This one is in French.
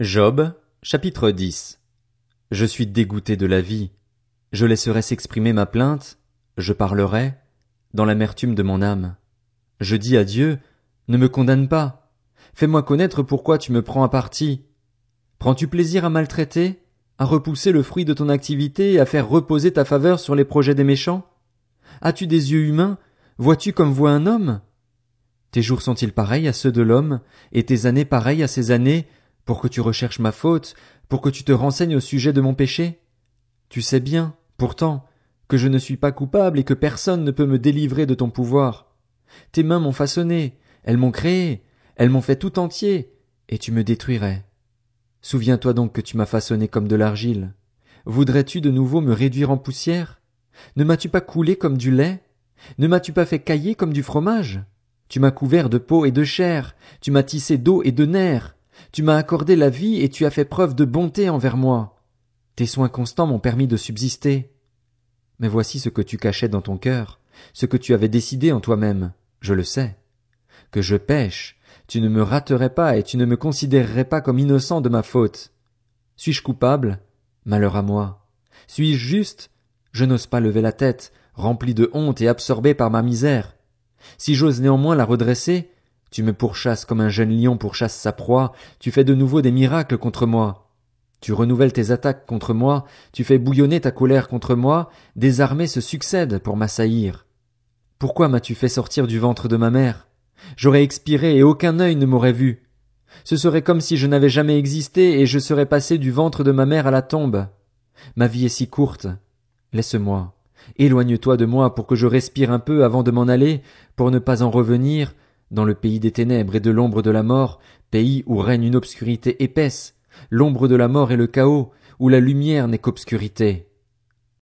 Job, chapitre 10 Je suis dégoûté de la vie. Je laisserai s'exprimer ma plainte, je parlerai, dans l'amertume de mon âme. Je dis à Dieu, ne me condamne pas. Fais-moi connaître pourquoi tu me prends à partie. Prends-tu plaisir à maltraiter, à repousser le fruit de ton activité et à faire reposer ta faveur sur les projets des méchants? As-tu des yeux humains? Vois-tu comme voit un homme? Tes jours sont-ils pareils à ceux de l'homme, et tes années pareilles à ses années, pour que tu recherches ma faute, pour que tu te renseignes au sujet de mon péché? Tu sais bien, pourtant, que je ne suis pas coupable et que personne ne peut me délivrer de ton pouvoir. Tes mains m'ont façonné, elles m'ont créé, elles m'ont fait tout entier, et tu me détruirais. Souviens-toi donc que tu m'as façonné comme de l'argile. Voudrais-tu de nouveau me réduire en poussière? Ne m'as-tu pas coulé comme du lait? Ne m'as-tu pas fait cailler comme du fromage? Tu m'as couvert de peau et de chair, tu m'as tissé d'eau et de nerfs, tu m'as accordé la vie et tu as fait preuve de bonté envers moi. Tes soins constants m'ont permis de subsister. Mais voici ce que tu cachais dans ton cœur, ce que tu avais décidé en toi-même, je le sais. Que je pêche, tu ne me raterais pas et tu ne me considérerais pas comme innocent de ma faute. Suis-je coupable? Malheur à moi. Suis-je juste? Je n'ose pas lever la tête, rempli de honte et absorbé par ma misère. Si j'ose néanmoins la redresser, tu me pourchasses comme un jeune lion pourchasse sa proie, tu fais de nouveau des miracles contre moi. Tu renouvelles tes attaques contre moi, tu fais bouillonner ta colère contre moi, des armées se succèdent pour m'assaillir. Pourquoi m'as-tu fait sortir du ventre de ma mère? J'aurais expiré et aucun œil ne m'aurait vu. Ce serait comme si je n'avais jamais existé et je serais passé du ventre de ma mère à la tombe. Ma vie est si courte. Laisse-moi. Éloigne-toi de moi pour que je respire un peu avant de m'en aller, pour ne pas en revenir, dans le pays des ténèbres et de l'ombre de la mort, pays où règne une obscurité épaisse, l'ombre de la mort et le chaos, où la lumière n'est qu'obscurité.